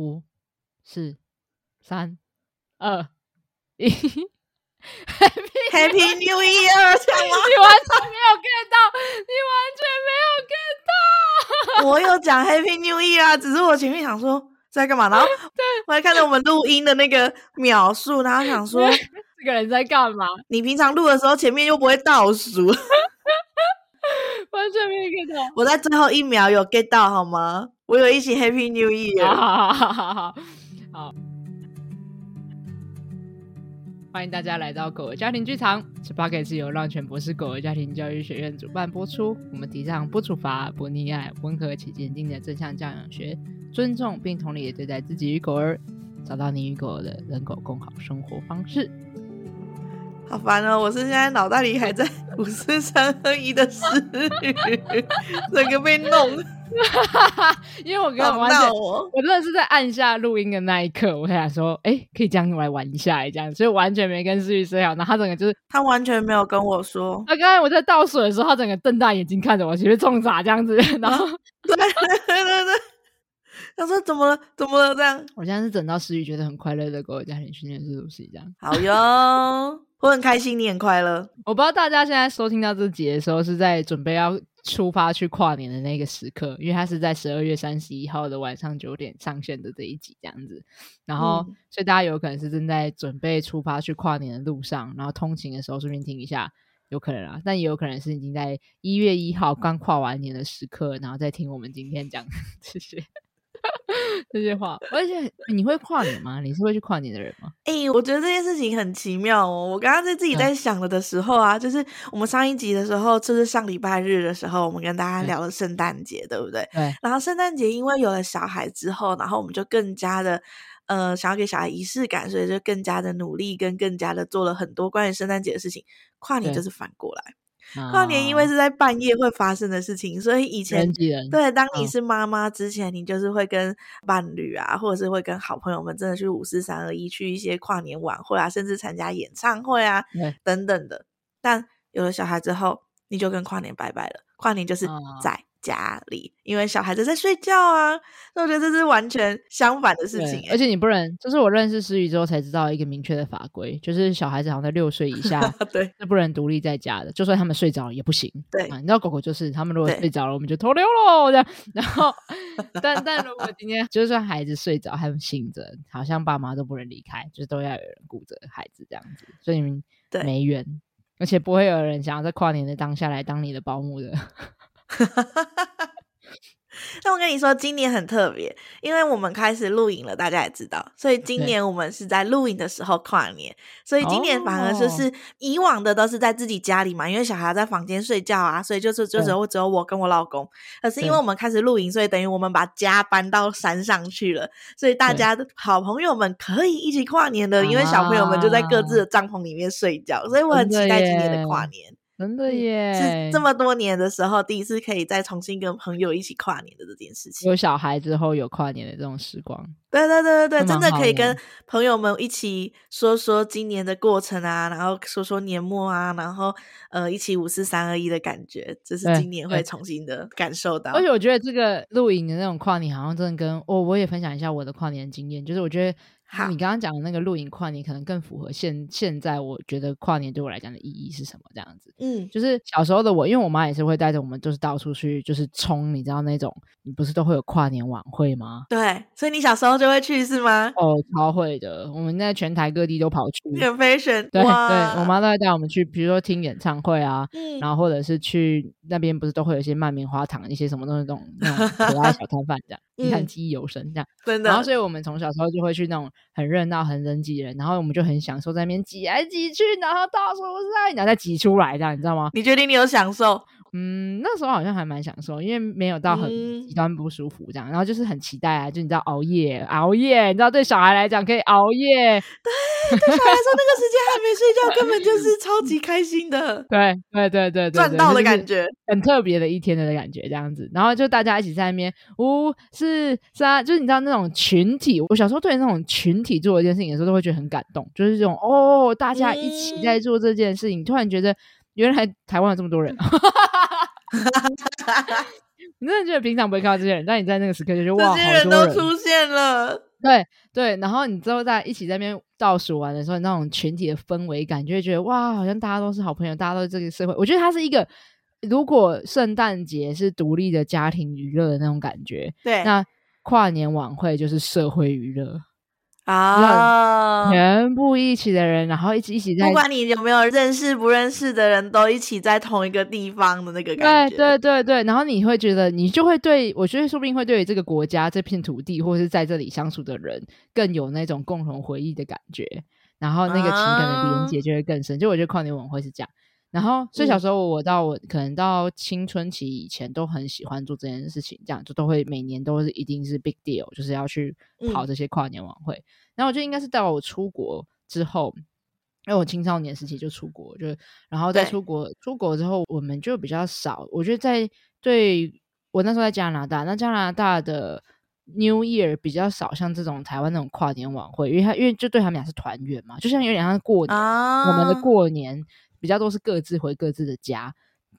五、四、三、二、一，Happy New Year！你完全没有 get 到，你完全没有 get 到。我有讲 Happy New Year 啊，只是我前面想说在干嘛，然后 对我还看到我们录音的那个秒数，然后想说 这个人在干嘛？你平常录的时候前面又不会倒数，完全没有 get 到。我在最后一秒有 get 到好吗？我有一起 Happy New Year，好，好，好，好，好，好，欢迎大家来到狗儿家庭剧场。这 podcast 是由浪犬博士狗儿家庭教育学院主办播出。我们提倡不处罚、不溺爱、温和且坚定的正向教养学，尊重并同理的对待自己与狗儿，找到你与狗儿的人狗共好生活方式。好烦哦！我是现在脑袋里还在 五四三二一的思雨，整个被弄。因为我刚刚完全，我真的是在按下录音的那一刻，我想说，哎、欸，可以这样来玩一下，这样，所以完全没跟思雨说好。然后他整个就是，他完全没有跟我说。他刚才我在倒水的时候，他整个瞪大眼睛看着我，其实冲啥这样子。然后，对对对对，他说怎么了？怎么了？这样，我现在是整到思雨觉得很快乐的狗儿家庭训练是不是这样？好哟，我很开心，你很快乐。我不知道大家现在收听到这集的时候，是在准备要。出发去跨年的那个时刻，因为它是在十二月三十一号的晚上九点上线的这一集这样子，然后、嗯、所以大家有可能是正在准备出发去跨年的路上，然后通勤的时候顺便听一下，有可能啊，但也有可能是已经在一月一号刚跨完年的时刻，然后再听我们今天讲这 些。这些话，而且你会跨年吗？你是会去跨年的人吗？哎、欸，我觉得这件事情很奇妙哦。我刚刚在自己在想了的时候啊，嗯、就是我们上一集的时候，就是上礼拜日的时候，我们跟大家聊了圣诞节，对不对？对。然后圣诞节因为有了小孩之后，然后我们就更加的呃想要给小孩仪式感，所以就更加的努力，跟更加的做了很多关于圣诞节的事情。跨年就是反过来。跨年因为是在半夜会发生的事情，所以以前对，当你是妈妈之前，你就是会跟伴侣啊，或者是会跟好朋友们真的去五四三二一去一些跨年晚会啊，甚至参加演唱会啊等等的。但有了小孩之后，你就跟跨年拜拜了。跨年就是在。家里，因为小孩子在睡觉啊，所以我觉得这是完全相反的事情。而且你不能，这是我认识思雨之后才知道一个明确的法规，就是小孩子好像在六岁以下，对，是不能独立在家的，就算他们睡着了也不行。对、啊，你知道狗狗就是，他们如果睡着了，我们就偷溜喽，这样。然后，但但如果今天就算孩子睡着，他们醒着，好像爸妈都不能离开，就是都要有人顾着孩子这样子，所以你们没缘，而且不会有人想要在跨年的当下来当你的保姆的。哈哈哈哈哈！那我跟你说，今年很特别，因为我们开始露营了，大家也知道，所以今年我们是在露营的时候跨年，所以今年反而就是以往的都是在自己家里嘛，因为小孩在房间睡觉啊，所以就是就只有只有我跟我老公。可是因为我们开始露营，所以等于我们把家搬到山上去了，所以大家的好朋友们可以一起跨年的，因为小朋友们就在各自的帐篷里面睡觉，所以我很期待今年的跨年。真的耶！是这么多年的时候，第一次可以再重新跟朋友一起跨年的这件事情。有小孩之后有跨年的这种时光，对对对对对，真的可以跟朋友们一起说说今年的过程啊，然后说说年末啊，然后呃一起五四三二一的感觉，这是今年会重新的感受到。而且我觉得这个露营的那种跨年，好像真的跟哦，我也分享一下我的跨年经验，就是我觉得。好，你刚刚讲的那个露营跨年，可能更符合现现在我觉得跨年对我来讲的意义是什么？这样子，嗯，就是小时候的我，因为我妈也是会带着我们，就是到处去，就是冲，你知道那种，你不是都会有跨年晚会吗？对，所以你小时候就会去是吗？哦，超会的，我们在全台各地都跑去。很 fashion，对对，我妈都会带我们去，比如说听演唱会啊，嗯，然后或者是去那边，不是都会有一些卖棉花糖，一些什么东西那种那种可爱小摊贩这样。你看记忆犹深，这样真的。然后，所以我们从小时候就会去那种很热闹、很人挤人，然后我们就很享受在那边挤来挤去，然后到处在，然后再挤出来，这样你知道吗？你确定你有享受？嗯，那时候好像还蛮享受，因为没有到很极端不舒服这样，嗯、然后就是很期待啊，就你知道熬夜熬夜，你知道对小孩来讲可以熬夜，对，对小孩来说那个时间还没睡觉，根本就是超级开心的，对对对对对，赚到的感觉，很特别的一天的感觉这样子，然后就大家一起在那边五四三，就是你知道那种群体，我小时候对那种群体做一件事情的时候都会觉得很感动，就是这种哦，大家一起在做这件事情，嗯、突然觉得。原来台湾有这么多人，你真的觉得平常不会看到这些人，但你在那个时刻就觉得哇，这些人都出现了，对对，然后你之后在一起在那边倒数完的时候，那种群体的氛围感，就会觉得哇，好像大家都是好朋友，大家都是这个社会。我觉得它是一个，如果圣诞节是独立的家庭娱乐的那种感觉，对，那跨年晚会就是社会娱乐。啊！全部一起的人，然后一起一起在，不管你有没有认识不认识的人，都一起在同一个地方的那个感觉。对对对对，然后你会觉得，你就会对我觉得，说不定会对于这个国家、这片土地，或者是在这里相处的人，更有那种共同回忆的感觉。然后那个情感的连接就会更深。啊、就我觉得跨年晚会是这样。然后，所以小时候我到我可能到青春期以前都很喜欢做这件事情，这样就都会每年都是一定是 big deal，就是要去跑这些跨年晚会。嗯、然后我就应该是到我出国之后，因为我青少年时期就出国，就然后在出国出国之后，我们就比较少。我觉得在对我那时候在加拿大，那加拿大的 New Year 比较少像这种台湾那种跨年晚会，因为他因为就对他们俩是团圆嘛，就像有点像过年，啊、我们的过年。比较都是各自回各自的家，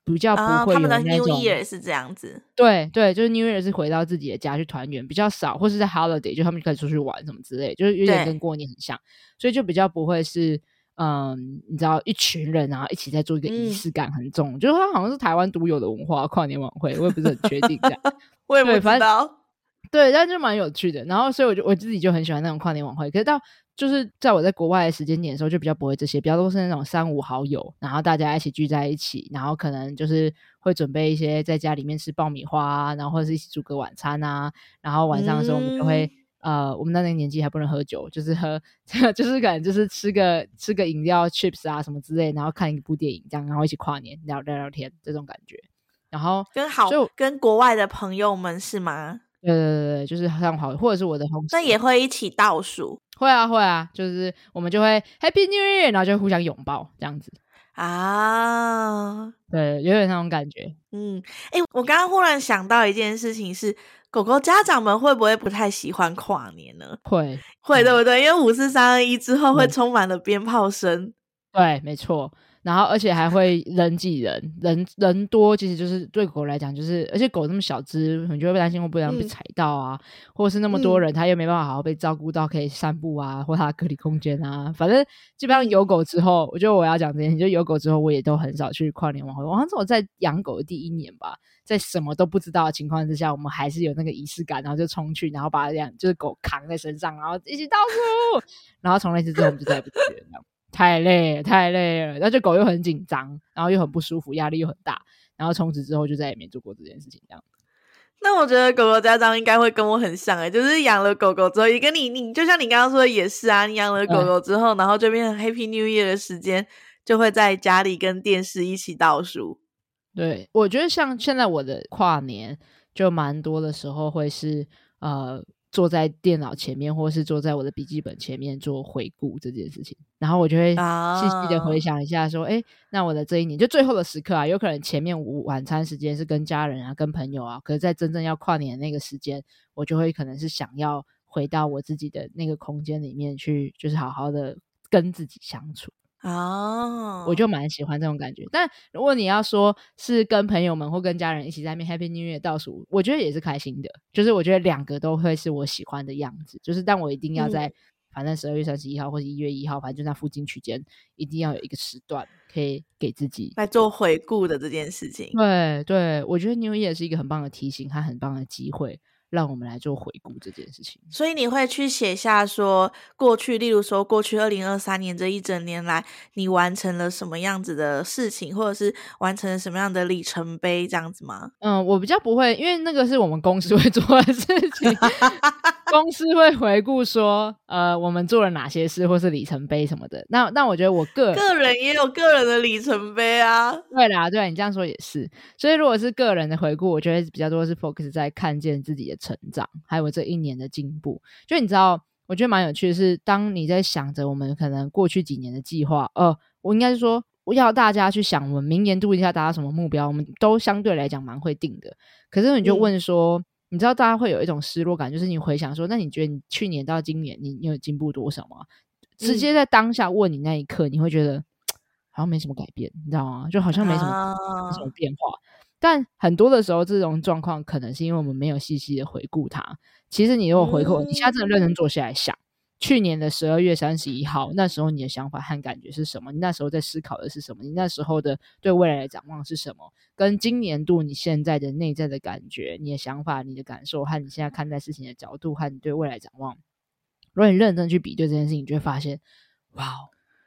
比较不会有那种。他们的 New Year 是这样子。对对，就是 New Year 是回到自己的家去团圆，比较少，或是在 Holiday 就他们就可以出去玩什么之类，就是有点跟过年很像，所以就比较不会是嗯，你知道一群人然后一起在做一个仪式感很重，嗯、就是它好像是台湾独有的文化跨年晚会，我也不是很确定这样。我也不知道。对，但就蛮有趣的。然后，所以我就我自己就很喜欢那种跨年晚会。可是到就是在我在国外的时间点的时候，就比较不会这些，比较多是那种三五好友，然后大家一起聚在一起，然后可能就是会准备一些在家里面吃爆米花啊，然后或者是一起煮个晚餐啊，然后晚上的时候我们就会、嗯、呃，我们那那个年纪还不能喝酒，就是喝，就是可能就是吃个吃个饮料、chips 啊什么之类，然后看一部电影这样，然后一起跨年聊聊聊天这种感觉。然后跟好就跟国外的朋友们是吗？对对对对，就是很好，或者是我的同事，那也会一起倒数。会啊会啊，就是我们就会 Happy New Year，然后就互相拥抱这样子啊，对，有点那种感觉。嗯，哎，我刚刚忽然想到一件事情是，狗狗家长们会不会不太喜欢跨年呢？会会，对不对？因为五四三二一之后会充满了鞭炮声。对，没错。然后，而且还会人挤人，人人多，其实就是对狗来讲，就是而且狗那么小只，你就会被担心会不会被踩到啊，嗯、或者是那么多人，它又没办法好好被照顾到可以散步啊，或它的隔离空间啊。反正基本上有狗之后，我觉得我要讲这件事，就有狗之后，我也都很少去跨年晚会。好像是我在养狗的第一年吧，在什么都不知道的情况之下，我们还是有那个仪式感，然后就冲去，然后把两就是狗扛在身上，然后一起倒数，然后从那次之后，我们就再也不去了。太累了，太累了，那这狗又很紧张，然后又很不舒服，压力又很大，然后从此之后就再也没做过这件事情。这样，那我觉得狗狗家长应该会跟我很像诶，就是养了狗狗之后，也跟你你就像你刚刚说的也是啊，你养了狗狗之后，嗯、然后就变成 Happy New Year 的时间，就会在家里跟电视一起倒数。对，我觉得像现在我的跨年就蛮多的时候会是呃。坐在电脑前面，或是坐在我的笔记本前面做回顾这件事情，然后我就会细细的回想一下，说，哎、oh.，那我的这一年就最后的时刻啊，有可能前面午晚餐时间是跟家人啊、跟朋友啊，可是在真正要跨年那个时间，我就会可能是想要回到我自己的那个空间里面去，就是好好的跟自己相处。哦，oh. 我就蛮喜欢这种感觉。但如果你要说是跟朋友们或跟家人一起在那边 Happy New Year 倒数，我觉得也是开心的。就是我觉得两个都会是我喜欢的样子。就是但我一定要在，嗯、反正十二月三十一号或者一月一号，反正就在附近区间，一定要有一个时段可以给自己来做回顾的这件事情。对对，我觉得 New Year 是一个很棒的提醒和很棒的机会。让我们来做回顾这件事情，所以你会去写下说过去，例如说过去二零二三年这一整年来，你完成了什么样子的事情，或者是完成了什么样的里程碑，这样子吗？嗯，我比较不会，因为那个是我们公司会做的事情。公司会回顾说，呃，我们做了哪些事，或是里程碑什么的。那那我觉得我个人个人也有个人的里程碑啊。对啦，对，你这样说也是。所以如果是个人的回顾，我觉得比较多是 focus 在看见自己的成长，还有这一年的进步。就你知道，我觉得蛮有趣的是，当你在想着我们可能过去几年的计划，呃，我应该是说，我要大家去想，我们明年度一下达到什么目标，我们都相对来讲蛮会定的。可是你就问说。嗯你知道大家会有一种失落感，就是你回想说，那你觉得你去年到今年你，你有进步多少吗？直接在当下问你那一刻，你会觉得 好像没什么改变，你知道吗？就好像没什么、啊、没什么变化。但很多的时候，这种状况可能是因为我们没有细细的回顾它。其实你如果回顾，你现在真的认真坐下来想。去年的十二月三十一号，那时候你的想法和感觉是什么？你那时候在思考的是什么？你那时候的对未来的展望是什么？跟今年度你现在的内在的感觉、你的想法、你的感受和你现在看待事情的角度和你对未来展望，如果你认真去比对这件事情，你就会发现，哇，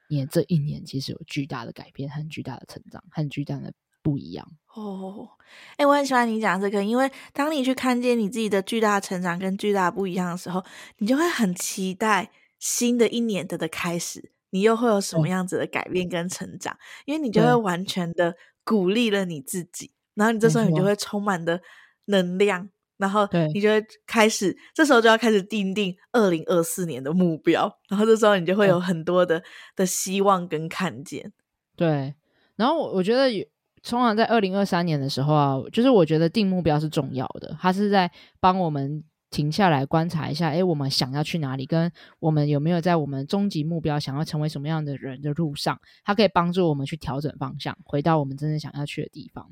你这一年其实有巨大的改变，很巨大的成长，很巨大的不一样哦。哎，我很喜欢你讲这个，因为当你去看见你自己的巨大成长跟巨大不一样的时候，你就会很期待新的一年的的开始，你又会有什么样子的改变跟成长？因为你就会完全的鼓励了你自己，然后你这时候你就会充满的能量，然后你就会开始，这时候就要开始定定二零二四年的目标，然后这时候你就会有很多的的希望跟看见。对，然后我我觉得。通常在二零二三年的时候啊，就是我觉得定目标是重要的，它是在帮我们停下来观察一下，诶，我们想要去哪里，跟我们有没有在我们终极目标想要成为什么样的人的路上，它可以帮助我们去调整方向，回到我们真正想要去的地方。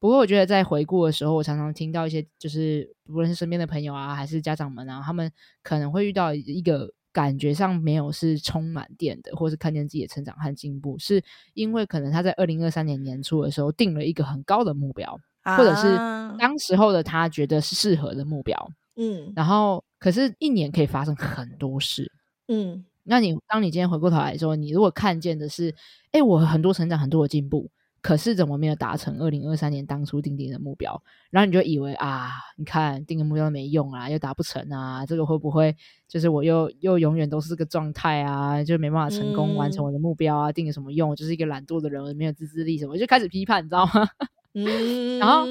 不过，我觉得在回顾的时候，我常常听到一些，就是无论是身边的朋友啊，还是家长们啊，他们可能会遇到一个。感觉上没有是充满电的，或是看见自己的成长和进步，是因为可能他在二零二三年年初的时候定了一个很高的目标，啊、或者是当时候的他觉得是适合的目标，嗯，然后可是一年可以发生很多事，嗯，那你当你今天回过头来说，你如果看见的是，哎，我很多成长，很多的进步。可是怎么没有达成二零二三年当初定定的目标？然后你就以为啊，你看定个目标都没用啊，又达不成啊，这个会不会就是我又又永远都是这个状态啊，就没办法成功完成我的目标啊？嗯、定有什么用？我就是一个懒惰的人，没有自制力什么，就开始批判，你知道吗？嗯，然后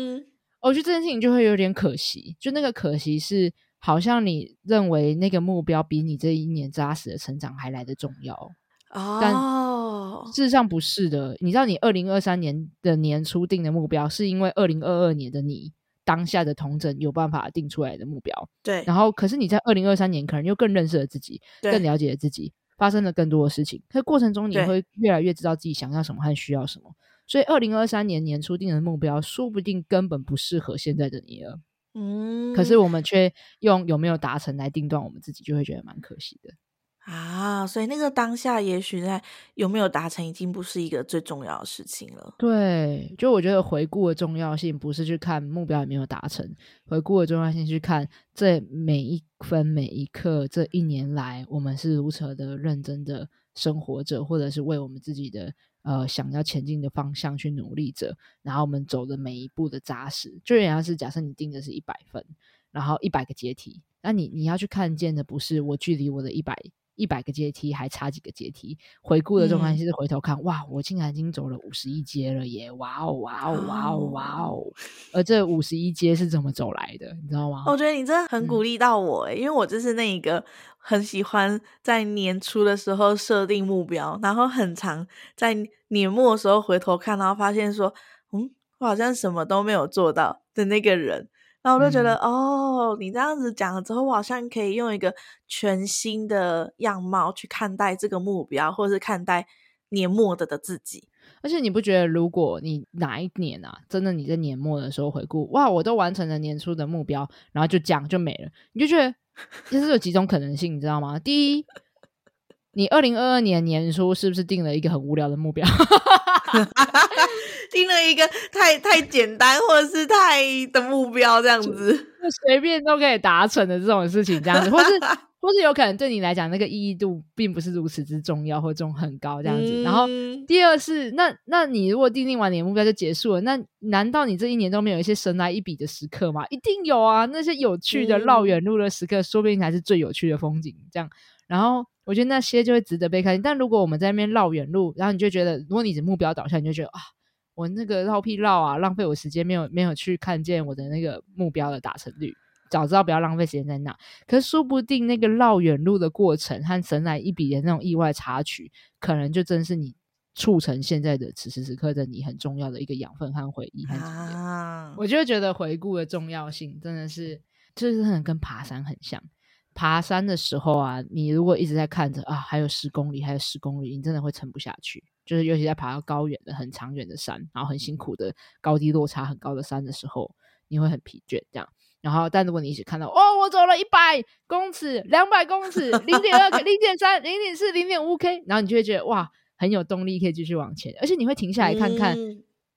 我觉得这件事情就会有点可惜，就那个可惜是，好像你认为那个目标比你这一年扎实的成长还来得重要。哦，但事实上不是的。你知道，你二零二三年的年初定的目标，是因为二零二二年的你当下的统整有办法定出来的目标。对。然后，可是你在二零二三年可能又更认识了自己，更了解了自己，发生了更多的事情。在过程中，你会越来越知道自己想要什么和需要什么。所以，二零二三年年初定的目标，说不定根本不适合现在的你了。嗯。可是我们却用有没有达成来定断我们自己，就会觉得蛮可惜的。啊，所以那个当下，也许在有没有达成，已经不是一个最重要的事情了。对，就我觉得回顾的重要性，不是去看目标有没有达成，回顾的重要性去看这每一分每一刻，这一年来我们是如此的认真的生活着，或者是为我们自己的呃想要前进的方向去努力着，然后我们走的每一步的扎实。就原来是假设你定的是一百分，然后一百个阶梯，那你你要去看见的不是我距离我的一百。一百个阶梯还差几个阶梯？回顾的状态是回头看，嗯、哇，我竟然已经走了五十一阶了耶！哇哦，哇哦，哇哦，哇哦！而这五十一阶是怎么走来的？你知道吗？我觉得你真的很鼓励到我、欸，诶、嗯、因为我就是那一个很喜欢在年初的时候设定目标，然后很常在年末的时候回头看，然后发现说，嗯，我好像什么都没有做到的那个人。然后我就觉得，嗯、哦，你这样子讲了之后，我好像可以用一个全新的样貌去看待这个目标，或者是看待年末的的自己。而且你不觉得，如果你哪一年啊，真的你在年末的时候回顾，哇，我都完成了年初的目标，然后就这样就没了，你就觉得 其实有几种可能性，你知道吗？第一，你二零二二年年初是不是定了一个很无聊的目标？定了一个太太简单或者是太的目标，这样子 随便都可以达成的这种事情，这样子，或是 或是有可能对你来讲那个意义度并不是如此之重要，或重很高这样子。嗯、然后第二是，那那你如果定定完你的目标就结束了，那难道你这一年都没有一些神来一笔的时刻吗？一定有啊，那些有趣的绕远路的时刻，嗯、说不定才是最有趣的风景。这样，然后我觉得那些就会值得被看见。但如果我们在那边绕远路，然后你就觉得，如果你的目标导向，你就觉得啊。我那个绕屁绕啊，浪费我时间，没有没有去看见我的那个目标的达成率。早知道不要浪费时间在那，可是说不定那个绕远路的过程和神来一笔的那种意外插曲，可能就真是你促成现在的此时此刻的你很重要的一个养分和回忆和经验。啊，我就觉得回顾的重要性真的是，就是很跟爬山很像。爬山的时候啊，你如果一直在看着啊，还有十公里，还有十公里，你真的会撑不下去。就是尤其在爬到高远的、很长远的山，然后很辛苦的高低落差很高的山的时候，你会很疲倦。这样，然后但如果你一直看到，哦，我走了一百公尺、两百公尺、零点二、零点三、零点四、零点五 K，然后你就会觉得哇，很有动力可以继续往前，而且你会停下来看看。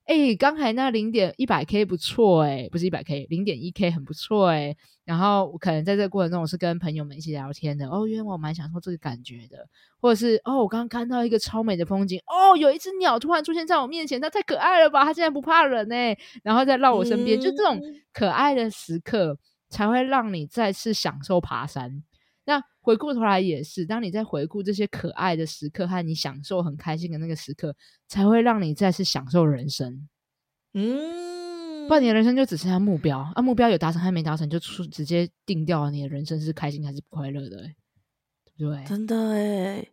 嗯哎、欸，刚才那零点一百 K 不错哎，不是一百 K，零点一 K 很不错哎。然后我可能在这个过程中，我是跟朋友们一起聊天的哦，因为我蛮享受这个感觉的。或者是哦，我刚刚看到一个超美的风景哦，有一只鸟突然出现在我面前，它太可爱了吧，它竟然不怕人哎，然后再绕我身边，嗯、就这种可爱的时刻，才会让你再次享受爬山。那回过头来也是，当你在回顾这些可爱的时刻和你享受很开心的那个时刻，才会让你再次享受人生。嗯，不然你的人生就只剩下目标啊，目标有达成还没达成，就出直接定掉了你的人生是开心还是不快乐的，欸，对不对？真的哎，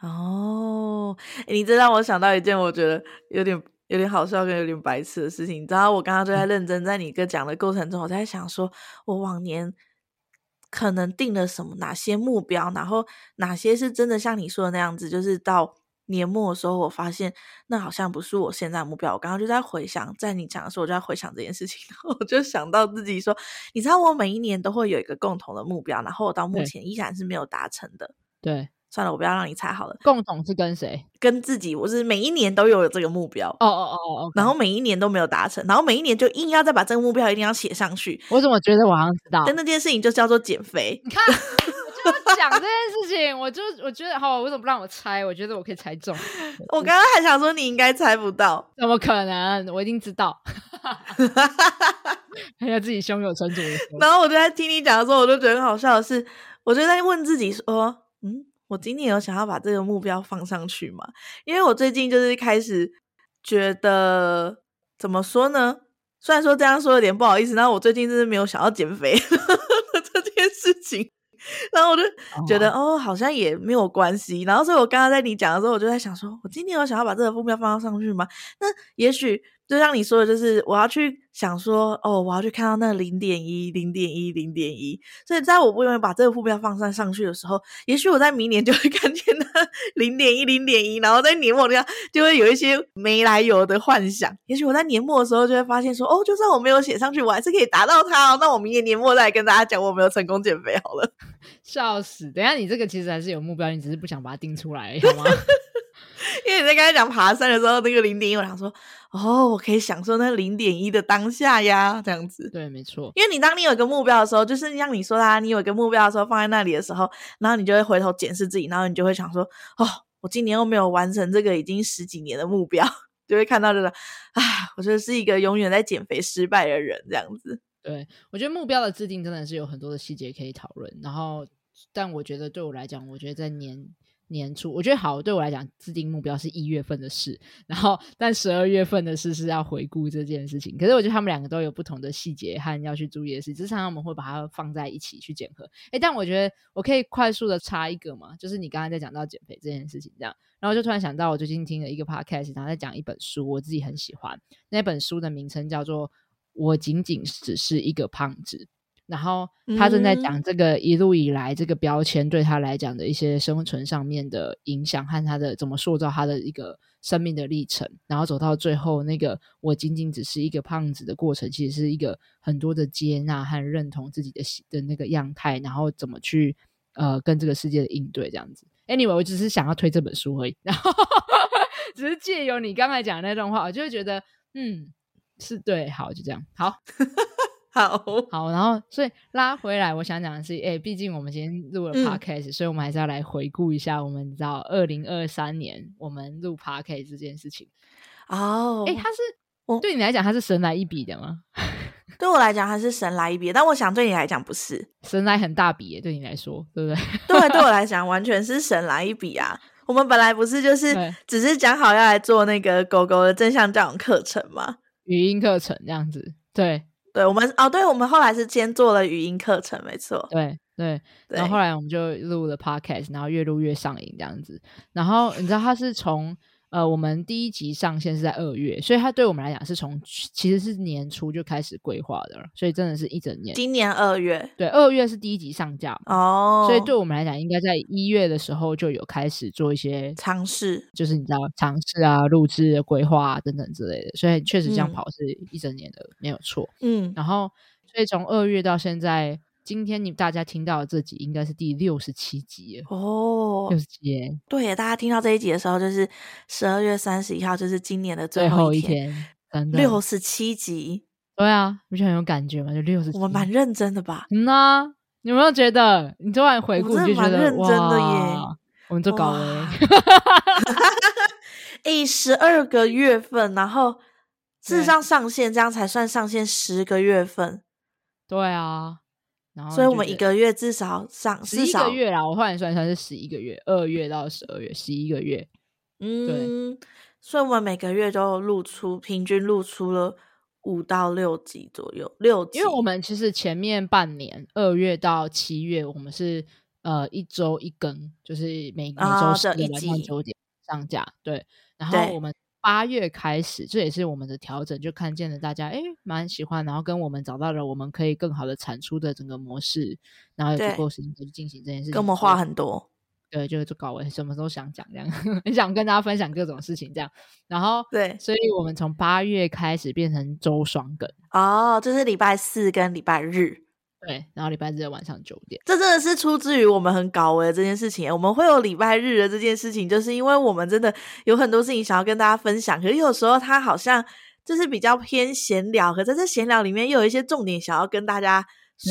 哦，欸，你这让我想到一件我觉得有点有点好笑跟有点白痴的事情。你知道，我刚刚就在认真在你哥讲的过程中，我在想说，我往年。可能定了什么哪些目标，然后哪些是真的像你说的那样子，就是到年末的时候，我发现那好像不是我现在的目标。我刚刚就在回想，在你讲的时候，我就在回想这件事情，然后我就想到自己说，你知道我每一年都会有一个共同的目标，然后我到目前依然是没有达成的。对。算了，我不要让你猜好了。共同是跟谁？跟自己。我是每一年都有这个目标。哦哦哦哦。然后每一年都没有达成，然后每一年就硬要再把这个目标一定要写上去。我怎么觉得我好像知道？但那件事情就叫做减肥。你看，我就讲这件事情，我就我觉得好，为什么不让我猜？我觉得我可以猜中。我刚刚还想说你应该猜不到，怎么可能？我一定知道。还 要自己胸有成竹。然后我就在听你讲的时候，我就觉得很好笑的是，我就在问自己说，嗯。我今年有想要把这个目标放上去嘛？因为我最近就是开始觉得怎么说呢？虽然说这样说有点不好意思，但我最近就是没有想要减肥 这件事情，然后我就觉得哦，哦，好像也没有关系。然后所以我刚刚在你讲的时候，我就在想说，我今年有想要把这个目标放上去吗？那也许。就像你说的，就是我要去想说，哦，我要去看到那零点一、零点一、零点一。所以在我不愿意把这个目标放上上去的时候，也许我在明年就会 看见那零点一、零点一，然后在年末那样就会有一些没来由的幻想。也许我在年末的时候就会发现说，哦，就算我没有写上去，我还是可以达到它哦。那我明年年末再来跟大家讲我没有成功减肥好了。笑死！等一下你这个其实还是有目标，你只是不想把它定出来，好吗？因为你在刚才讲爬山的时候，那个零点一，我想说。哦，我可以享受那零点一的当下呀，这样子。对，没错。因为你当你有一个目标的时候，就是像你说啦啊，你有一个目标的时候放在那里的时候，然后你就会回头检视自己，然后你就会想说，哦，我今年又没有完成这个已经十几年的目标，就会看到这个，啊，我觉得是一个永远在减肥失败的人，这样子。对，我觉得目标的制定真的是有很多的细节可以讨论，然后，但我觉得对我来讲，我觉得在年。年初我觉得好，对我来讲，制定目标是一月份的事，然后但十二月份的事是要回顾这件事情。可是我觉得他们两个都有不同的细节和要去注意的事，只是常常我们会把它放在一起去检核。诶，但我觉得我可以快速的插一个嘛，就是你刚才在讲到减肥这件事情这样，然后就突然想到，我最近听了一个 podcast，然后在讲一本书，我自己很喜欢，那本书的名称叫做《我仅仅只是一个胖子》。然后他正在讲这个一路以来这个标签对他来讲的一些生存上面的影响和他的怎么塑造他的一个生命的历程，然后走到最后那个我仅仅只是一个胖子的过程，其实是一个很多的接纳和认同自己的的那个样态，然后怎么去呃跟这个世界的应对这样子。Anyway，我只是想要推这本书而已，然后 只是借由你刚才讲的那段话，我就会觉得嗯是对，好就这样好。好好，然后所以拉回来，我想讲的是，哎，毕竟我们今天录了 podcast，、嗯、所以我们还是要来回顾一下，我们知道二零二三年我们录 podcast 这件事情。哦，哎，他是对你来讲，他是神来一笔的吗？对我来讲，他是神来一笔，但我想对你来讲不是，神来很大笔，对你来说，对不对？对，对我来讲，完全是神来一笔啊！我们本来不是就是只是讲好要来做那个狗狗的正向教养课程吗？语音课程这样子，对。对我们哦，对我们后来是先做了语音课程，没错。对对，然后后来我们就录了 podcast，然后越录越上瘾这样子。然后你知道他是从呃，我们第一集上线是在二月，所以它对我们来讲是从其实是年初就开始规划的了，所以真的是一整年。今年二月，对，二月是第一集上架哦，所以对我们来讲，应该在一月的时候就有开始做一些尝试，就是你知道尝试啊、录制、规划啊等等之类的，所以确实这样跑是一整年的，嗯、没有错。嗯，然后所以从二月到现在。今天你大家听到的这集应该是第六十七集哦，六十七，对，大家听到这一集的时候就是十二月三十一号，就是今年的最后一天，六十七集，对啊，不是很有感觉吗？就六十七，我们蛮认真的吧？嗯啊，你有没有觉得？你昨晚回顾就觉得蛮认真的耶，我们做搞了，哎，十二个月份，然后 事实上上线这样才算上线十个月份，对啊。所以我们一个月至少上十一个月啦，我换算算是十一个月，二月到十二月，十一个月。嗯，对，所以我们每个月都露出，平均露出了五到六集左右，六集。因为我们其实前面半年，二月到七月，我们是呃一周一更，就是每每周十点晚上九点上架，对，然后我们。八月开始，这也是我们的调整，就看见了大家哎，蛮喜欢，然后跟我们找到了我们可以更好的产出的整个模式，然后有足够时间去进行这件事情。跟我们话很多，对，就就搞我什么时候想讲这样，很想跟大家分享各种事情这样。然后对，所以我们从八月开始变成周双更哦，就是礼拜四跟礼拜日。对，然后礼拜日的晚上九点，这真的是出自于我们很搞的这件事情。我们会有礼拜日的这件事情，就是因为我们真的有很多事情想要跟大家分享。可是有时候它好像就是比较偏闲聊，可是在这闲聊里面又有一些重点想要跟大家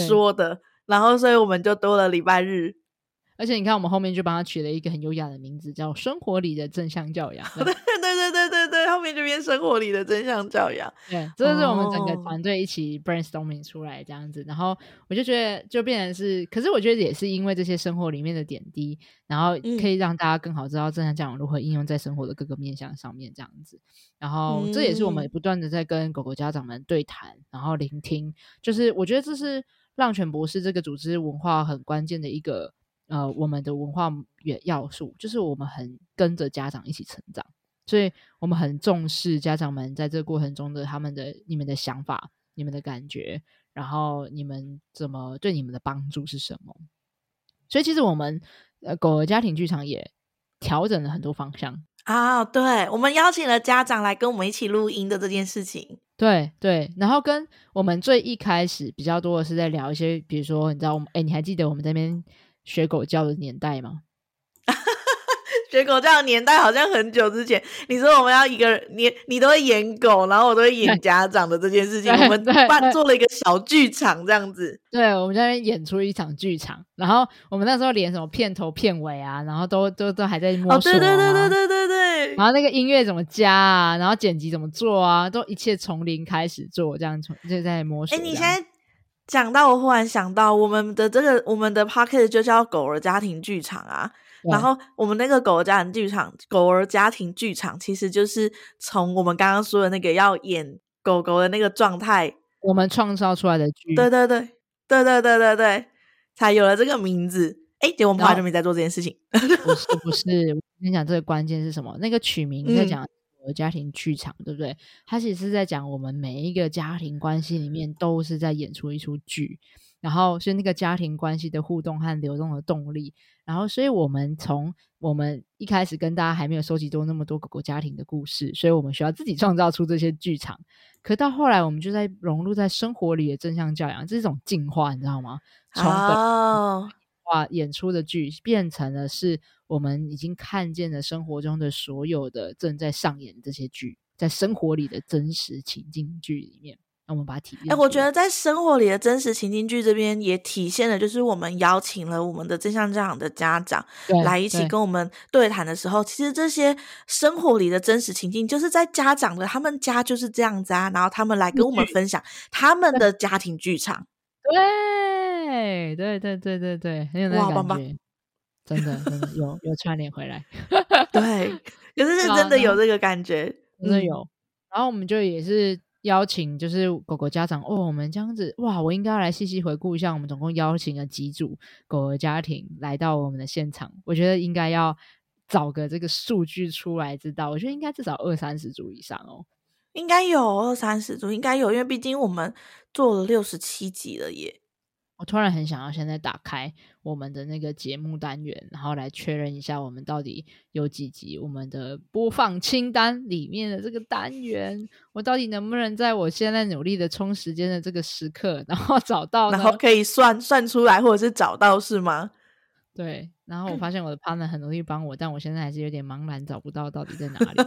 说的，然后所以我们就多了礼拜日。而且你看，我们后面就帮他取了一个很优雅的名字，叫“生活里的正向教养 ”。对对对对对对，后面就变“生活里的正向教养”。对，这是我们整个团队一起 brainstorming 出来这样子。然后我就觉得，就变成是，可是我觉得也是因为这些生活里面的点滴，然后可以让大家更好知道正向教养如何应用在生活的各个面向上面这样子。然后这也是我们不断的在跟狗狗家长们对谈，然后聆听。就是我觉得这是浪犬博士这个组织文化很关键的一个。呃，我们的文化元要素就是我们很跟着家长一起成长，所以我们很重视家长们在这个过程中的他们的、你们的想法、你们的感觉，然后你们怎么对你们的帮助是什么？所以其实我们呃狗儿家庭剧场也调整了很多方向啊，对，我们邀请了家长来跟我们一起录音的这件事情，对对，然后跟我们最一开始比较多的是在聊一些，比如说你知道我们，哎，你还记得我们这边。学狗叫的年代吗？学狗叫的年代好像很久之前。你说我们要一个人，你你都会演狗，然后我都会演家长的这件事 情，我们办做了一个小剧场这样子。对，我们在那边演出一场剧场，然后我们那时候连什么片头片尾啊，然后都都都还在摸索、啊。哦，对对对对对对对。然后那个音乐怎么加啊，然后剪辑怎么做啊，都一切从零开始做，这样从就在摸索。哎，你现在。讲到我忽然想到，我们的这个我们的 podcast 就叫狗儿家庭剧场啊。然后我们那个狗儿家庭剧场，狗儿家庭剧场其实就是从我们刚刚说的那个要演狗狗的那个状态，我们创造出来的剧。对对对对对对对对，才有了这个名字。哎，结果我们后来就没在做这件事情。不是不是，我跟你讲这个关键是什么？那个取名在讲。嗯家庭剧场，对不对？它其实是在讲我们每一个家庭关系里面都是在演出一出剧，然后是那个家庭关系的互动和流动的动力。然后，所以我们从我们一开始跟大家还没有收集多那么多狗狗家庭的故事，所以我们需要自己创造出这些剧场。可到后来，我们就在融入在生活里的正向教养，这是一种进化，你知道吗？从本化演出的剧变成了是。我们已经看见了生活中的所有的正在上演这些剧，在生活里的真实情境剧里面，那我们把它体验。哎，我觉得在生活里的真实情境剧这边也体现了，就是我们邀请了我们的正向教养的家长来一起跟我们对谈的时候，其实这些生活里的真实情境，就是在家长的他们家就是这样子啊，然后他们来跟我们分享他们的家庭剧场。对，对，对，对，对，对，很有那个感觉。棒棒真的，真的有有串联回来，对，可是是真的有这个感觉，真的有。然后我们就也是邀请，就是狗狗家长哦，我们这样子哇，我应该要来细细回顾一下，我们总共邀请了几组狗的家庭来到我们的现场，我觉得应该要找个这个数据出来知道，我觉得应该至少二三十组以上哦，应该有二三十组，应该有，因为毕竟我们做了六十七集了耶。我突然很想要现在打开我们的那个节目单元，然后来确认一下我们到底有几集，我们的播放清单里面的这个单元，我到底能不能在我现在努力的充时间的这个时刻，然后找到，然后可以算算出来，或者是找到是吗？对，然后我发 现我的 partner 很努力帮我，但我现在还是有点茫然，找不到到底在哪里。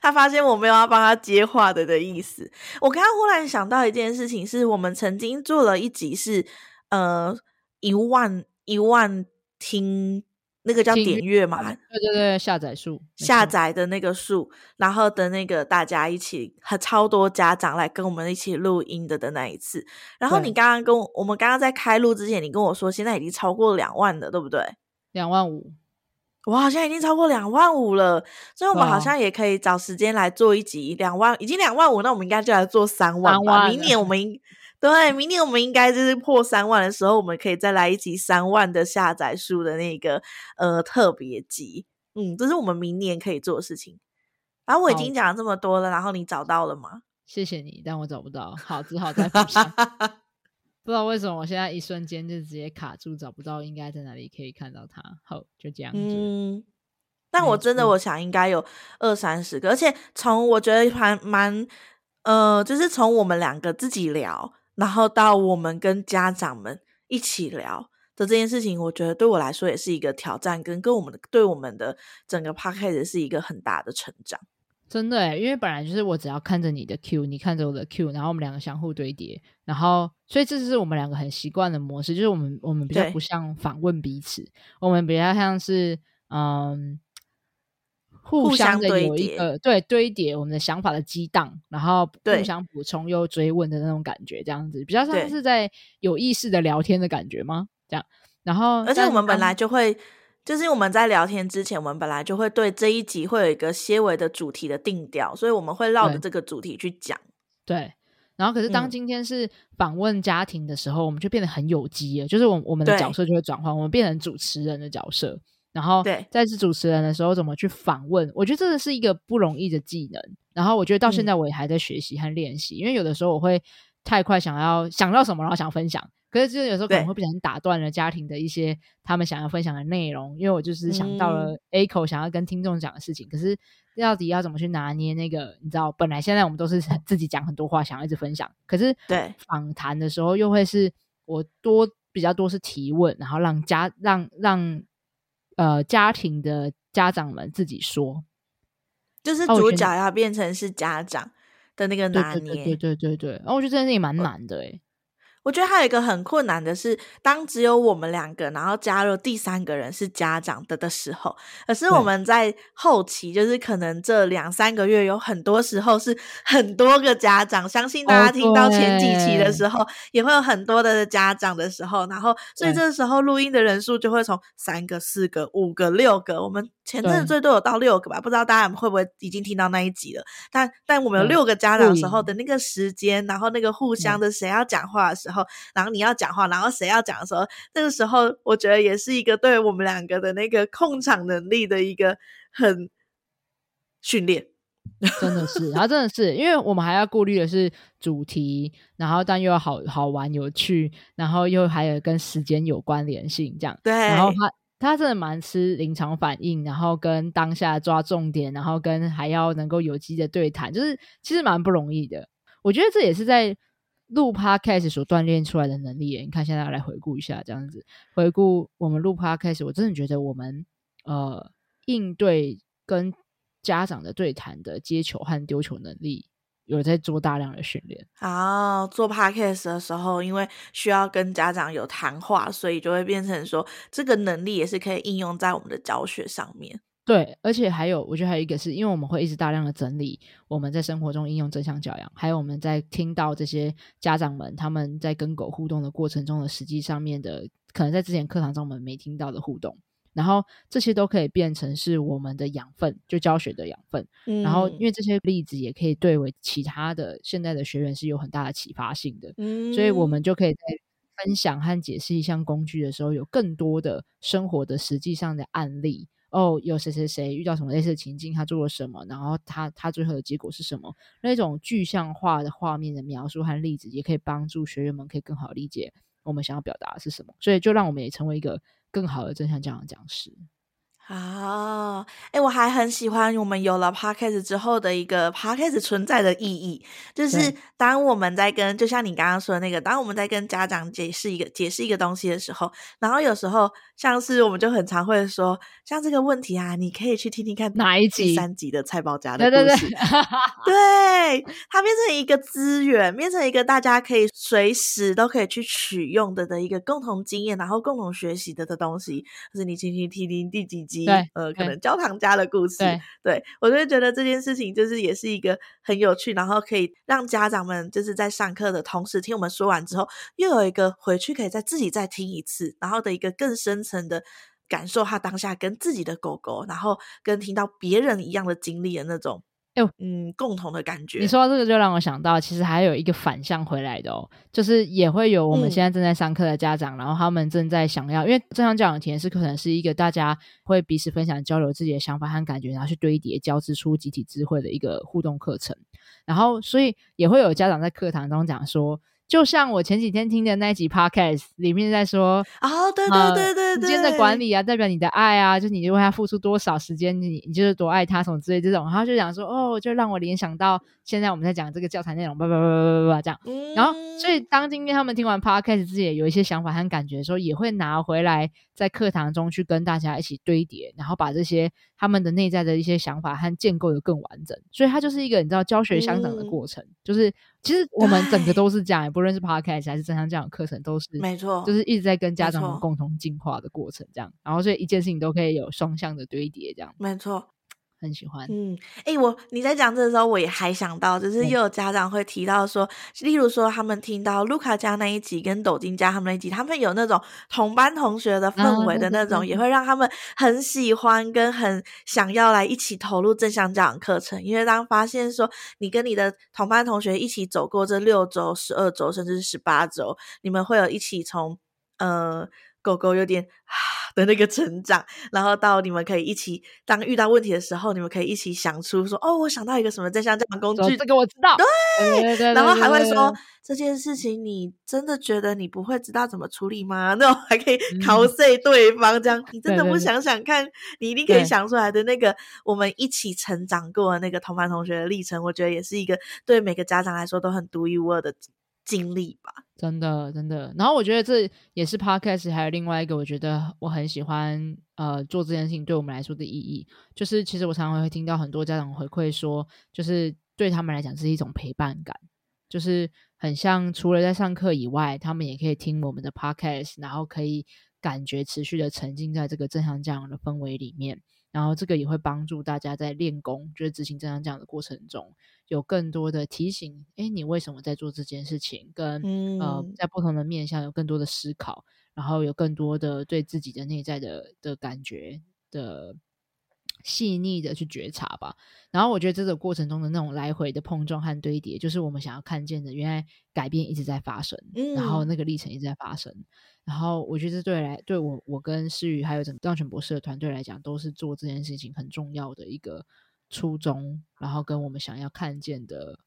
他发现我没有要帮他接话的的意思。我刚刚忽然想到一件事情，是我们曾经做了一集是呃一万一万听那个叫点阅嘛？对对对，下载数下载的那个数，然后的那个大家一起和超多家长来跟我们一起录音的的那一次。然后你刚刚跟我，我们刚刚在开录之前，你跟我说现在已经超过两万了，对不对？两万五。哇，好像已经超过两万五了，所以我们好像也可以找时间来做一集两万，已经两万五，那我们应该就来做三万吧。万明年我们应对，明年我们应该就是破三万的时候，我们可以再来一集三万的下载数的那个呃特别集。嗯，这是我们明年可以做的事情。然后我已经讲了这么多了，然后你找到了吗？谢谢你，但我找不到，好，只好再补上。不知道为什么，我现在一瞬间就直接卡住，找不到应该在哪里可以看到它。好，就这样子。嗯，但我真的我想应该有二三十个，而且从我觉得还蛮呃，就是从我们两个自己聊，然后到我们跟家长们一起聊的这件事情，我觉得对我来说也是一个挑战，跟跟我们的对我们的整个 podcast 是一个很大的成长。真的诶，因为本来就是我只要看着你的 Q，你看着我的 Q，然后我们两个相互堆叠，然后所以这是我们两个很习惯的模式，就是我们我们比较不像访问彼此，我们比较像是嗯互相的有一个对堆叠我们的想法的激荡，然后互相补充又追问的那种感觉，这样子比较像是在有意识的聊天的感觉吗？这样，然后而且我们本来就会。就是我们在聊天之前，我们本来就会对这一集会有一个些微的主题的定调，所以我们会绕着这个主题去讲。对，然后可是当今天是访问家庭的时候，嗯、我们就变得很有机了，就是我我们的角色就会转换，我们变成主持人的角色。然后在是主持人的时候，怎么去访问？我觉得这个是一个不容易的技能。然后我觉得到现在我也还在学习和练习，嗯、因为有的时候我会太快想要想到什么，然后想分享。可是，就是有时候可能会不小心打断了家庭的一些他们想要分享的内容，因为我就是想到了 A 口想要跟听众讲的事情。嗯、可是，到底要怎么去拿捏那个？你知道，本来现在我们都是自己讲很多话，想要一直分享。可是，对访谈的时候，又会是我多比较多是提问，然后让家让让呃家庭的家长们自己说，就是主角要变成是家长的那个拿捏。对对对对对对。然后我觉得这件事情蛮难的哎、欸我觉得还有一个很困难的是，当只有我们两个，然后加入第三个人是家长的的时候，可是我们在后期，就是可能这两三个月，有很多时候是很多个家长。相信大家听到前几期的时候，哦、也会有很多的家长的时候，然后所以这个时候录音的人数就会从三个、四个、五个、六个，我们。前阵子最多有到六个吧，不知道大家会不会已经听到那一集了？但但我们有六个家长的时候的那个时间，然后那个互相的谁要讲话的时候，然后你要讲话，然后谁要讲的时候，那个时候我觉得也是一个对我们两个的那个控场能力的一个很训练，真的是，然后真的是，因为我们还要顾虑的是主题，然后但又要好好玩有趣，然后又还有跟时间有关联性，这样对，然后他。他真的蛮吃临场反应，然后跟当下抓重点，然后跟还要能够有机的对谈，就是其实蛮不容易的。我觉得这也是在录 Podcast 所锻炼出来的能力。你看，现在要来回顾一下，这样子回顾我们录 Podcast，我真的觉得我们呃应对跟家长的对谈的接球和丢球能力。有在做大量的训练。好，做 podcast 的时候，因为需要跟家长有谈话，所以就会变成说，这个能力也是可以应用在我们的教学上面。对，而且还有，我觉得还有一个是，因为我们会一直大量的整理我们在生活中应用正向教养，还有我们在听到这些家长们他们在跟狗互动的过程中的实际上面的，可能在之前课堂中我们没听到的互动。然后这些都可以变成是我们的养分，就教学的养分。嗯、然后，因为这些例子也可以对为其他的现在的学员是有很大的启发性的，嗯、所以我们就可以在分享和解释一项工具的时候，有更多的生活的实际上的案例，而哦，有谁谁谁遇到什么类似的情境，他做了什么，然后他他最后的结果是什么？那种具象化的画面的描述和例子，也可以帮助学员们可以更好理解我们想要表达的是什么。所以就让我们也成为一个更好的正向讲讲师。啊，哎、欸，我还很喜欢我们有了 podcast 之后的一个 podcast 存在的意义，就是当我们在跟，就像你刚刚说的那个，当我们在跟家长解释一个解释一个东西的时候，然后有时候像是我们就很常会说，像这个问题啊，你可以去听听看哪一集三集的蔡包家的故事，对对对，对，它变成一个资源，变成一个大家可以随时都可以去取用的的一个共同经验，然后共同学习的的东西，就是你听听听听第几集。对，呃，可能焦糖家的故事，对，对，我就会觉得这件事情就是也是一个很有趣，然后可以让家长们就是在上课的同时听我们说完之后，又有一个回去可以再自己再听一次，然后的一个更深层的感受，他当下跟自己的狗狗，然后跟听到别人一样的经历的那种。哎，嗯，共同的感觉。你说到这个，就让我想到，其实还有一个反向回来的哦，就是也会有我们现在正在上课的家长，嗯、然后他们正在想要，因为正向教养体验式课程是一个大家会彼此分享、交流自己的想法和感觉，然后去堆叠、交织出集体智慧的一个互动课程。然后，所以也会有家长在课堂中讲说。就像我前几天听的那一集 podcast 里面在说，哦，对对对对对，时间的管理啊，代表你的爱啊，就你为他付出多少时间，你你就是多爱他什么之类这种，然后就讲说，哦，就让我联想到现在我们在讲这个教材内容，叭叭叭叭叭叭这样，嗯、然后所以当今天他们听完 podcast 自己也有一些想法和感觉的时候，也会拿回来在课堂中去跟大家一起堆叠，然后把这些他们的内在的一些想法和建构的更完整，所以它就是一个你知道教学相长的过程，嗯、就是。其实我们整个都是这样，不论是 podcast 还是正向教养课程，都是没错，就是一直在跟家长们共同进化的过程，这样。然后所以一件事情都可以有双向的堆叠，这样。没错。很喜欢，嗯，哎、欸，我你在讲这的时候，我也还想到，就是又有家长会提到说，嗯、例如说他们听到卢卡家那一集跟斗金家他们那一集，他们有那种同班同学的氛围的那种，嗯、也会让他们很喜欢跟很想要来一起投入正向教养课程，因为当发现说你跟你的同班同学一起走过这六周、十二周，甚至是十八周，你们会有一起从呃。狗狗有点啊的那个成长，然后到你们可以一起，当遇到问题的时候，你们可以一起想出说，哦，我想到一个什么正向这样工具，这个我知道，对，对对对，然后还会说这件事情，你真的觉得你不会知道怎么处理吗？那种还可以考碎对方，这样你真的不想想看，你一定可以想出来的那个我们一起成长过的那个同班同学的历程，我觉得也是一个对每个家长来说都很独一无二的经历吧。真的，真的。然后我觉得这也是 podcast 还有另外一个，我觉得我很喜欢呃做这件事情对我们来说的意义，就是其实我常常会听到很多家长回馈说，就是对他们来讲是一种陪伴感，就是很像除了在上课以外，他们也可以听我们的 podcast，然后可以感觉持续的沉浸在这个正向教养的氛围里面。然后这个也会帮助大家在练功，就是执行正向教养的过程中，有更多的提醒。哎，你为什么在做这件事情？跟、嗯、呃，在不同的面向有更多的思考，然后有更多的对自己的内在的的感觉的细腻的去觉察吧。然后我觉得这个过程中的那种来回的碰撞和堆叠，就是我们想要看见的，原来改变一直在发生，嗯、然后那个历程一直在发生。然后我觉得这对来对我我跟诗雨还有整个张全博士的团队来讲，都是做这件事情很重要的一个初衷。然后跟我们想要看见的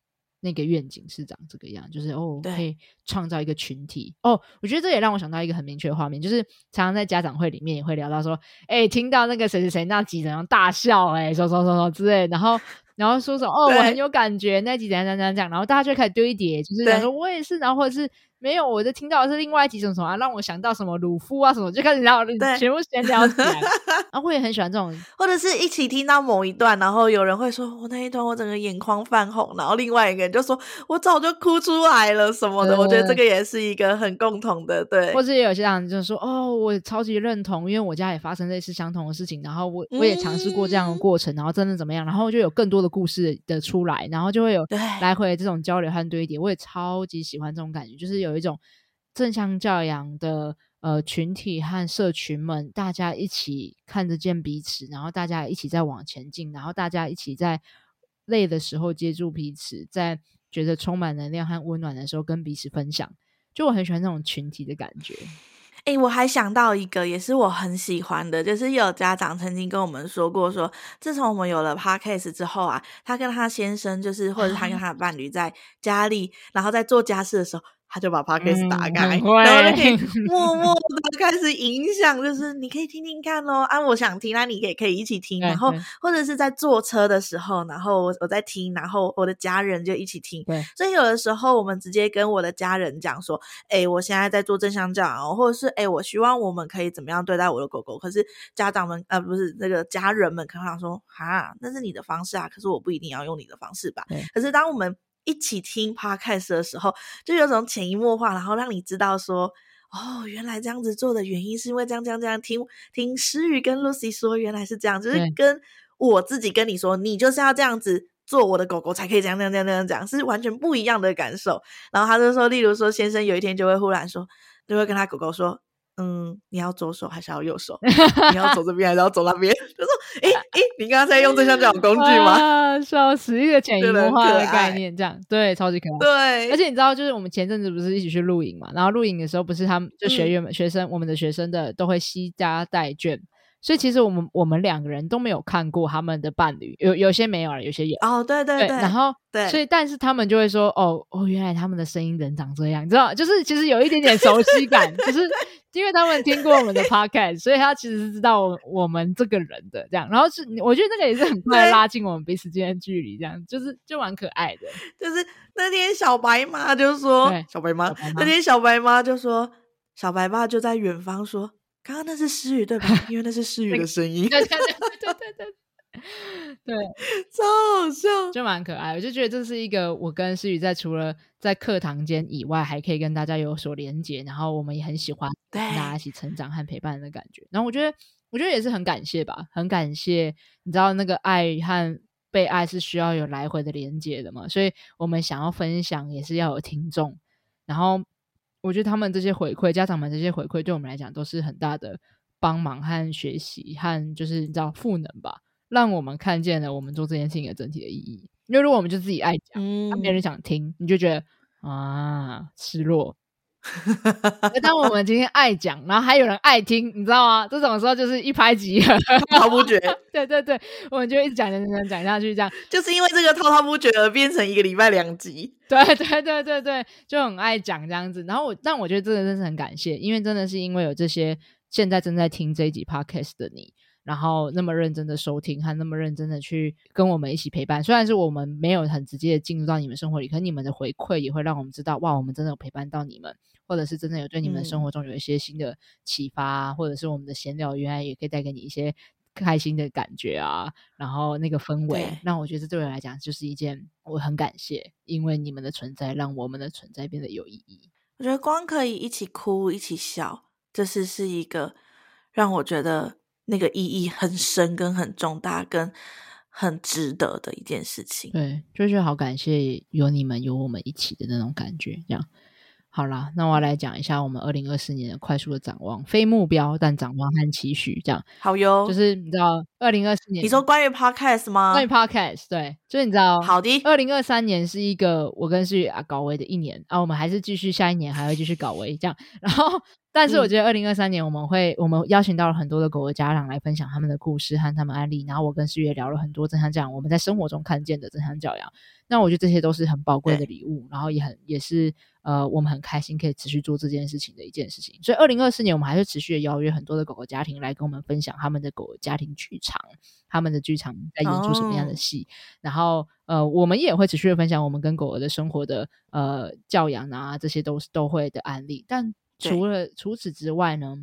那个愿景是长这个样，就是哦，可以创造一个群体。哦，我觉得这也让我想到一个很明确的画面，就是常常在家长会里面也会聊到说，哎，听到那个谁谁谁那集怎样大笑，哎，说说说说之类，然后然后说什么哦，我很有感觉那集怎样怎样怎样，然后大家就开始堆叠，就是讲说我也是，然后或者是。没有，我就听到的是另外一种什么什么啊，让我想到什么鲁夫啊什么，就开始聊，全部闲聊起来。然后我也很喜欢这种，或者是一起听到某一段，然后有人会说我那一段我整个眼眶泛红，然后另外一个人就说我早就哭出来了什么的。我觉得这个也是一个很共同的，对。或者也有些人就说哦，我超级认同，因为我家也发生类似相同的事情，然后我我也尝试过这样的过程，嗯、然后真的怎么样，然后就有更多的故事的出来，然后就会有来回这种交流和堆叠。我也超级喜欢这种感觉，就是有一种。正向教养的呃群体和社群们，大家一起看得见彼此，然后大家一起在往前进，然后大家一起在累的时候接住彼此，在觉得充满能量和温暖的时候跟彼此分享。就我很喜欢那种群体的感觉。哎，我还想到一个，也是我很喜欢的，就是有家长曾经跟我们说过说，说自从我们有了 Podcast 之后啊，他跟他先生就是，或者是他跟 他的伴侣在家里，然后在做家事的时候。他就把 podcast 打开，嗯、然后就可以默 默的开始影响，就是你可以听听看哦，啊，我想听，那你也可以一起听，然后或者是在坐车的时候，然后我我在听，然后我的家人就一起听。对，所以有的时候我们直接跟我的家人讲说，哎，我现在在做正向教养，或者是哎，我希望我们可以怎么样对待我的狗狗。可是家长们呃，不是那个家人们可能想说，哈，那是你的方式啊，可是我不一定要用你的方式吧。可是当我们一起听 podcast 的时候，就有种潜移默化，然后让你知道说，哦，原来这样子做的原因是因为这样这样这样。听听诗雨跟 Lucy 说，原来是这样，就是跟我自己跟你说，你就是要这样子做，我的狗狗才可以这样这样这样这样讲，是完全不一样的感受。然后他就说，例如说，先生有一天就会忽然说，就会跟他狗狗说。嗯，你要左手还是要右手？你要走这边还是要走那边？就说，哎、欸、哎、欸，你刚刚在用这项这种工具吗？啊，笑死，一个潜移默化的概念，这样对，超级可爱。对，而且你知道，就是我们前阵子不是一起去露营嘛？然后露营的时候，不是他们就学员们、嗯、学生，我们的学生的都会惜家带眷。所以其实我们我们两个人都没有看过他们的伴侣，有有些没有了，有些有。哦，对对对。对然后，对，所以但是他们就会说，哦哦，原来他们的声音人长这样，你知道，就是其实有一点点熟悉感，就是因为他们听过我们的 podcast，所以他其实是知道我，我们这个人的这样。然后是，我觉得那个也是很快拉近我们彼此之间的距离，这样就是就蛮可爱的。就是那天小白妈就说，小白妈，那天小白妈就说，小白爸就在远方说。刚刚那是诗雨对吧？因为那是诗雨的声音。对对对对对 超好笑，就蛮可爱。我就觉得这是一个我跟诗雨在除了在课堂间以外，还可以跟大家有所连接，然后我们也很喜欢跟大家一起成长和陪伴的感觉。然后我觉得，我觉得也是很感谢吧，很感谢。你知道那个爱和被爱是需要有来回的连接的嘛？所以我们想要分享，也是要有听众，然后。我觉得他们这些回馈，家长们这些回馈，对我们来讲都是很大的帮忙和学习，和就是你知道赋能吧，让我们看见了我们做这件事情的整体的意义。因为如果我们就自己爱讲，嗯，没人想听，你就觉得啊失落。那当我们今天爱讲，然后还有人爱听，你知道吗？这种时候就是一拍即合，滔滔不绝。对对对，我们就一直讲讲讲讲下去，这样就是因为这个滔滔不绝而变成一个礼拜两集。对 对对对对，就很爱讲这样子。然后我，但我觉得真的真是很感谢，因为真的是因为有这些现在正在听这一集 podcast 的你。然后那么认真的收听，还那么认真的去跟我们一起陪伴。虽然是我们没有很直接的进入到你们生活里，可是你们的回馈也会让我们知道，哇，我们真的有陪伴到你们，或者是真的有对你们生活中有一些新的启发，嗯、或者是我们的闲聊原来也可以带给你一些开心的感觉啊。然后那个氛围，那我觉得这对我来讲就是一件我很感谢，因为你们的存在让我们的存在变得有意义。我觉得光可以一起哭，一起笑，这是是一个让我觉得。那个意义很深，跟很重大，跟很值得的一件事情。对，就是好感谢有你们，有我们一起的那种感觉，这样。好啦，那我要来讲一下我们二零二四年的快速的展望，非目标但展望和期许，这样。好哟，就是你知道，二零二四年，你说关于 podcast 吗？关于 podcast，对，就是你知道，好的，二零二三年是一个我跟诗瑜啊搞维的一年啊，我们还是继续下一年还会继续搞维这样，然后。但是我觉得二零二三年我们会，嗯、我们邀请到了很多的狗的家长来分享他们的故事和他们案例，然后我跟诗瑜也聊了很多正向教养，我们在生活中看见的正向教养。那我觉得这些都是很宝贵的礼物，然后也很也是呃我们很开心可以持续做这件事情的一件事情。所以二零二四年我们还是持续的邀约很多的狗狗家庭来跟我们分享他们的狗家庭剧场，他们的剧场在演出什么样的戏，哦、然后呃我们也会持续的分享我们跟狗狗的生活的呃教养啊，这些都是都会的案例，但。除了除此之外呢，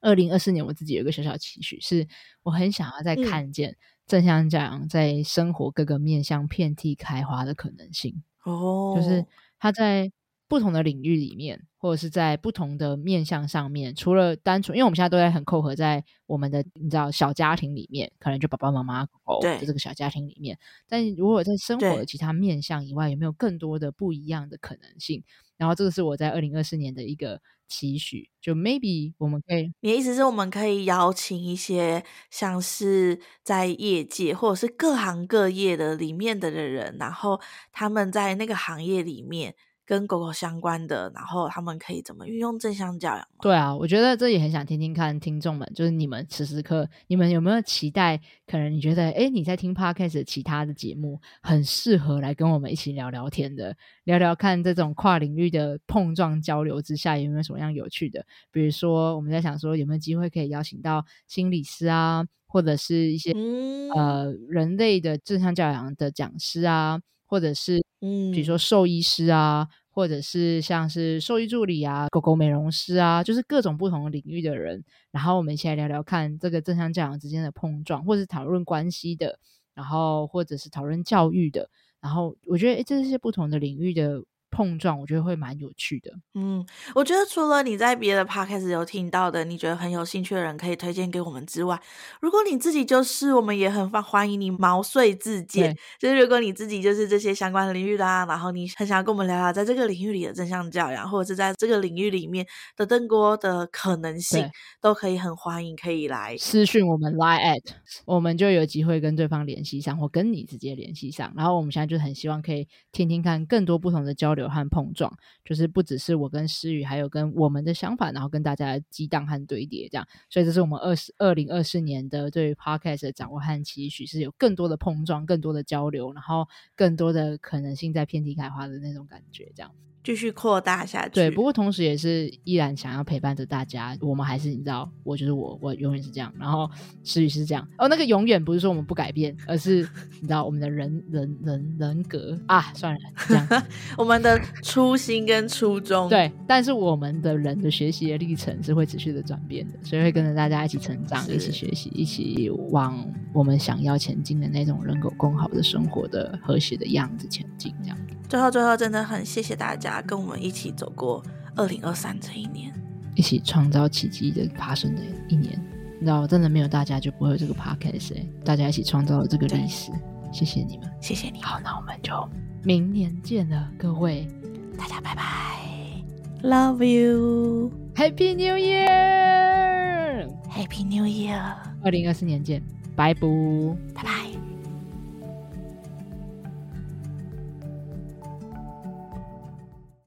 二零二四年我自己有一个小小期许，是我很想要再看见正向教养在生活各个面向遍地开花的可能性。哦，就是他在不同的领域里面，或者是在不同的面向上面，除了单纯，因为我们现在都在很扣合在我们的你知道小家庭里面，可能就爸爸妈妈狗狗的这个小家庭里面。但如果在生活的其他面向以外，有没有更多的不一样的可能性？然后这个是我在二零二四年的一个期许，就 maybe 我们可以，你的意思是我们可以邀请一些像是在业界或者是各行各业的里面的人，然后他们在那个行业里面跟狗狗相关的，然后他们可以怎么运用正向教养？对啊，我觉得这也很想听听看听众们，就是你们此时刻，你们有没有期待？可能你觉得，哎，你在听 Podcast 其他的节目，很适合来跟我们一起聊聊天的，聊聊看这种跨领域的碰撞交流之下，有没有什么样有趣的？比如说，我们在想说，有没有机会可以邀请到心理师啊？或者是一些、嗯、呃人类的正向教养的讲师啊，或者是嗯，比如说兽医师啊，或者是像是兽医助理啊、狗狗美容师啊，就是各种不同领域的人，然后我们一起来聊聊看这个正向教养之间的碰撞，或者是讨论关系的，然后或者是讨论教育的，然后我觉得诶这些不同的领域的。碰撞，我觉得会蛮有趣的。嗯，我觉得除了你在别的 podcast 有听到的，你觉得很有兴趣的人可以推荐给我们之外，如果你自己就是，我们也很欢迎你毛遂自荐。就是如果你自己就是这些相关的领域啦，然后你很想要跟我们聊聊在这个领域里的正向教养，或者是在这个领域里面的更多的可能性，都可以很欢迎，可以来私讯我们 line at，我们就有机会跟对方联系上，或跟你直接联系上。然后我们现在就很希望可以听听看更多不同的交流。和碰撞，就是不只是我跟诗雨，还有跟我们的想法，然后跟大家激荡和堆叠，这样。所以这是我们二十二零二四年的对于 Podcast 的掌握和期许，是有更多的碰撞，更多的交流，然后更多的可能性在遍地开花的那种感觉，这样。继续扩大下去。对，不过同时也是依然想要陪伴着大家。我们还是你知道，我就是我，我永远是这样。然后诗雨是这样。哦，那个永远不是说我们不改变，而是你知道我们的人人人人格啊，算了，这样。我们的初心跟初衷。对，但是我们的人的学习的历程是会持续的转变的，所以会跟着大家一起成长，一起学习，一起往我们想要前进的那种人狗共好的生活的和谐的样子前进，这样。最后，最后，真的很谢谢大家跟我们一起走过二零二三这一年，一起创造奇迹的爬升的一年。你知道，真的没有大家就不会有这个 podcast，大家一起创造了这个历史，谢谢你们，谢谢你。好，那我们就明年见了，各位，大家拜拜，Love you，Happy New Year，Happy New Year，二零二四年见，拜拜，拜拜。